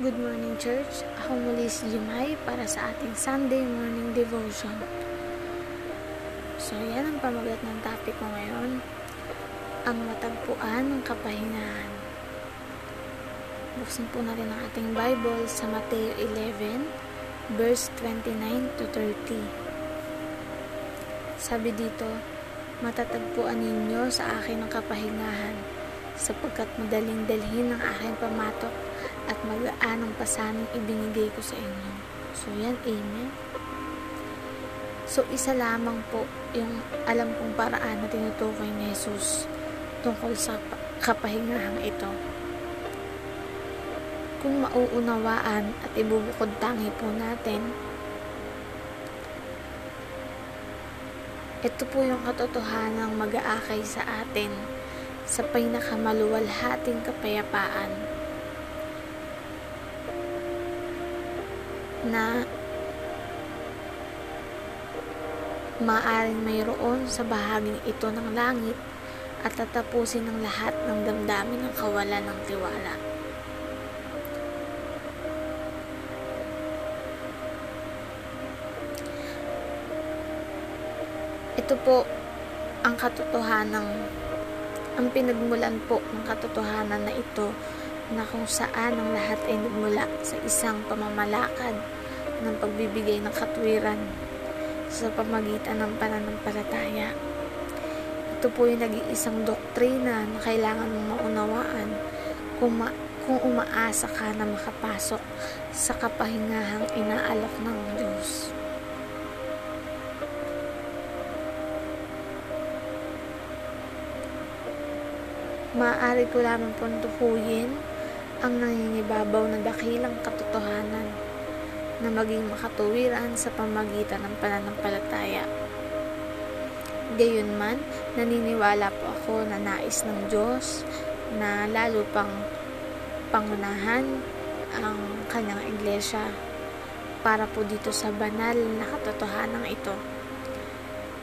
Good morning, church. Ako muli si Jimay para sa ating Sunday morning devotion. So, yan ang pamagat ng topic ko ngayon. Ang matagpuan ng kapahingahan. Buksan po natin ang ating Bible sa Mateo 11, verse 29 to 30. Sabi dito, matatagpuan ninyo sa akin ang kapahingahan sapagkat madaling dalhin ng aking pamatok at magaan ang pasaning ibinigay ko sa inyo. So, yan, amen. So, isa lamang po yung alam kong paraan na tinutukoy ni Jesus tungkol sa kapahingahang ito. Kung mauunawaan at ibubukod tangi po natin, ito po yung katotohanang mag-aakay sa atin sa pinakamaluwalhating kapayapaan na maaring mayroon sa bahaging ito ng langit at tatapusin ng lahat ng damdamin ng kawalan ng tiwala. Ito po ang katotohanan ang pinagmulan po ng katotohanan na ito na kung saan ang lahat ay nagmula sa isang pamamalakad ng pagbibigay ng katwiran sa pamagitan ng pananampalataya. Ito po yung nag-iisang doktrina na kailangan mong maunawaan kung, ma- kung umaasa ka na makapasok sa kapahingahang inaalok ng Diyos. Maaari ko lamang pong tukuyin ang nangingibabaw na dakilang katotohanan na maging makatuwiran sa pamagitan ng pananampalataya. Gayunman, naniniwala po ako na nais ng Diyos na lalo pang pangunahan ang kanyang iglesia para po dito sa banal na katotohanan ito.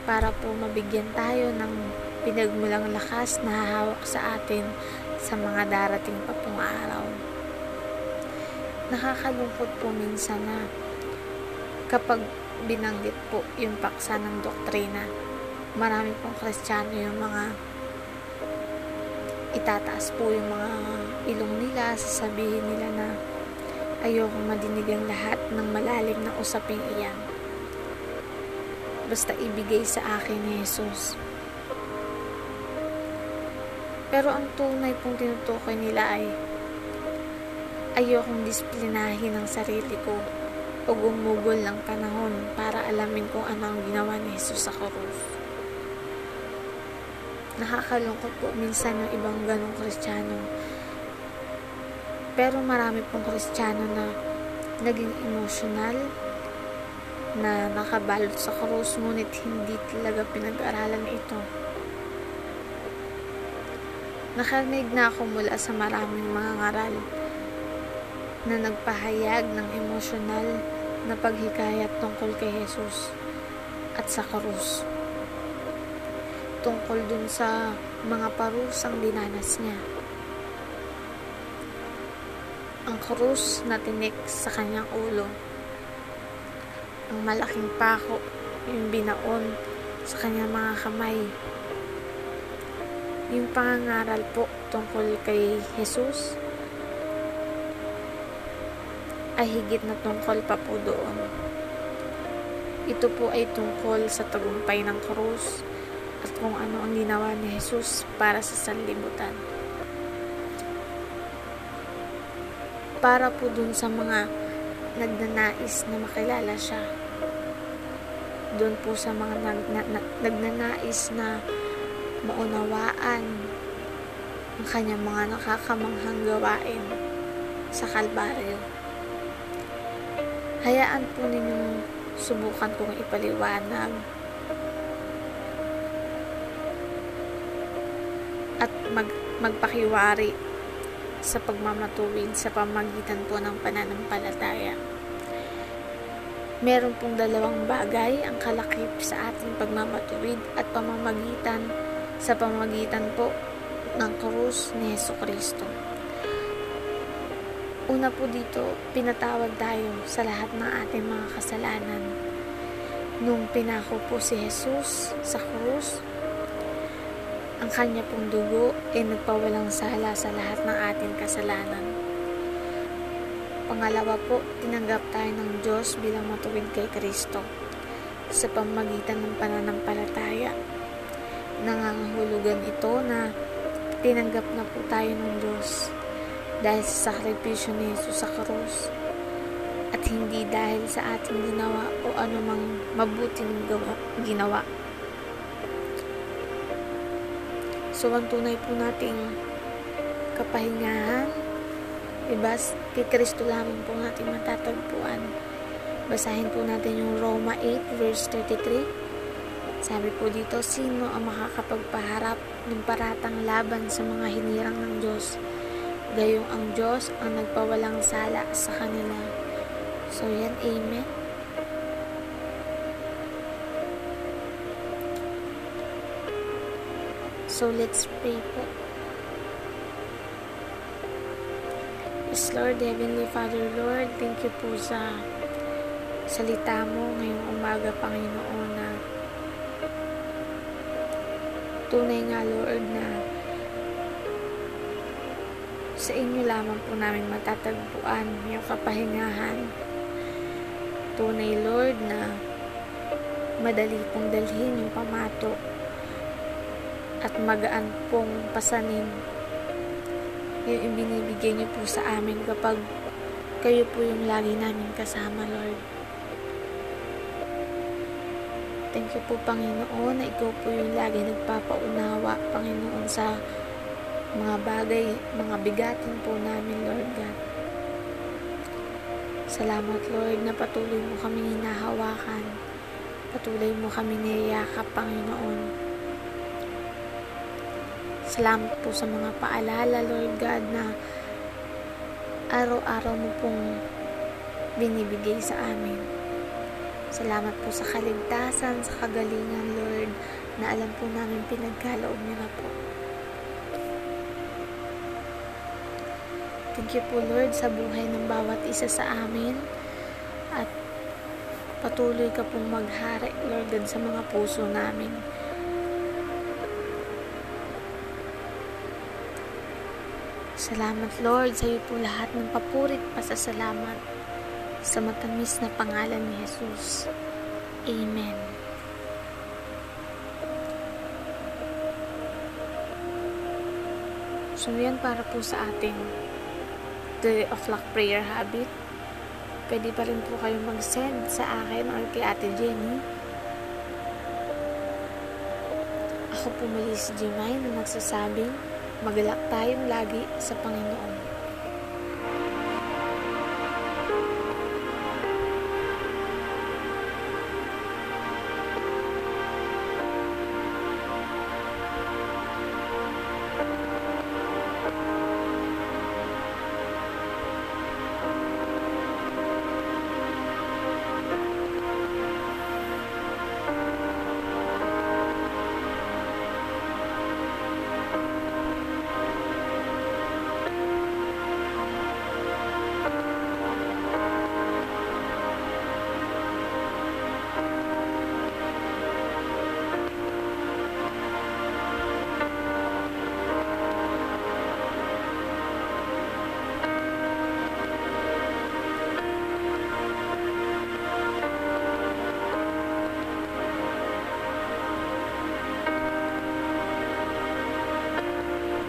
Para po mabigyan tayo ng pinagmulang lakas na hahawak sa atin sa mga darating pa pong araw. Nakakalungkot po minsan na kapag binanggit po yung paksa ng doktrina, marami pong kristyano yung mga itataas po yung mga ilong nila, sasabihin nila na ayokong madinig ang lahat ng malalim na usaping iyan. Basta ibigay sa akin ni Jesus. Pero ang tunay pong tinutukoy nila ay ayokong disiplinahin ang sarili ko o gumugol ng panahon para alamin kung ano ang ginawa ni Jesus sa krus. Nakakalungkot po minsan yung ibang ganong kristyano. Pero marami pong kristyano na naging emotional, na nakabalot sa krus ngunit hindi talaga pinag-aralan ito. Nakarinig na ako mula sa maraming mga ngaral na nagpahayag ng emosyonal na paghikayat tungkol kay Jesus at sa krus. Tungkol dun sa mga parusang dinanas niya. Ang krus na tinik sa kanyang ulo. Ang malaking pako yung binaon sa kanyang mga kamay yung pangangaral po tungkol kay Jesus ay higit na tungkol pa po doon. Ito po ay tungkol sa tagumpay ng krus at kung ano ang ginawa ni Jesus para sa sanlibutan. Para po dun sa mga nagnanais na makilala siya. Doon po sa mga nag, na, na, nagnanais na maunawaan ang kanyang mga nakakamanghang gawain sa Kalbaryo. Hayaan po ninyong subukan kong ipaliwanag at mag, magpakiwari sa pagmamatuwid sa pamagitan po ng pananampalataya. Meron pong dalawang bagay ang kalakip sa ating pagmamatuwid at pamamagitan sa pamagitan po ng krus ni Yeso Kristo. Una po dito, pinatawad tayo sa lahat ng ating mga kasalanan. Nung pinako po si Jesus sa krus, ang kanya pong dugo ay nagpawalang sala sa lahat ng ating kasalanan. Pangalawa po, tinanggap tayo ng Diyos bilang matuwid kay Kristo sa pamagitan ng pananampalataya. Nangangahulugan ito na tinanggap na po tayo ng Diyos dahil sa sakripisyo ni Jesus sa krus at hindi dahil sa ating ginawa o anumang mabuting gawa, ginawa. So, ang tunay po nating kapahingahan, diba, kay Kristo lamang po natin matatagpuan. Basahin po natin yung Roma 8 verse 33. Sabi po dito, sino ang makakapagpaharap ng paratang laban sa mga hinirang ng Diyos? Gayong ang Diyos ang nagpawalang sala sa kanila. So yan, Amen. So let's pray po. Yes, Lord, Heavenly Father, Lord, thank you po sa salita mo ngayong umaga, Panginoon, na tunay nga, Lord, na sa inyo lamang po namin matatagpuan yung kapahingahan. Tunay, Lord, na madali pong dalhin yung pamato at magaan pong pasanin yung ibinibigay niyo po sa amin kapag kayo po yung lagi namin kasama, Lord. Thank you po, Panginoon, na ikaw po yung lagi nagpapaunawa, Panginoon, sa mga bagay, mga bigatin po namin, Lord God. Salamat, Lord, na patuloy mo kami hinahawakan. Patuloy mo kami niyayakap, Panginoon. Salamat po sa mga paalala, Lord God, na araw-araw mo pong binibigay sa amin. Salamat po sa kaligtasan, sa kagalingan, Lord, na alam po namin pinagkaloob niyo na po. Thank you po Lord sa buhay ng bawat isa sa amin at patuloy ka pong maghari Lord sa mga puso namin. Salamat Lord sa iyo po lahat ng papurit pasasalamat sa matamis na pangalan ni Jesus. Amen. So yan para po sa ating 3 o'clock prayer habit, pwede pa rin po kayong mag-send sa akin or kay Ate Jenny. Ako po muli si Jemay na nagsasabing magalak tayong lagi sa Panginoon.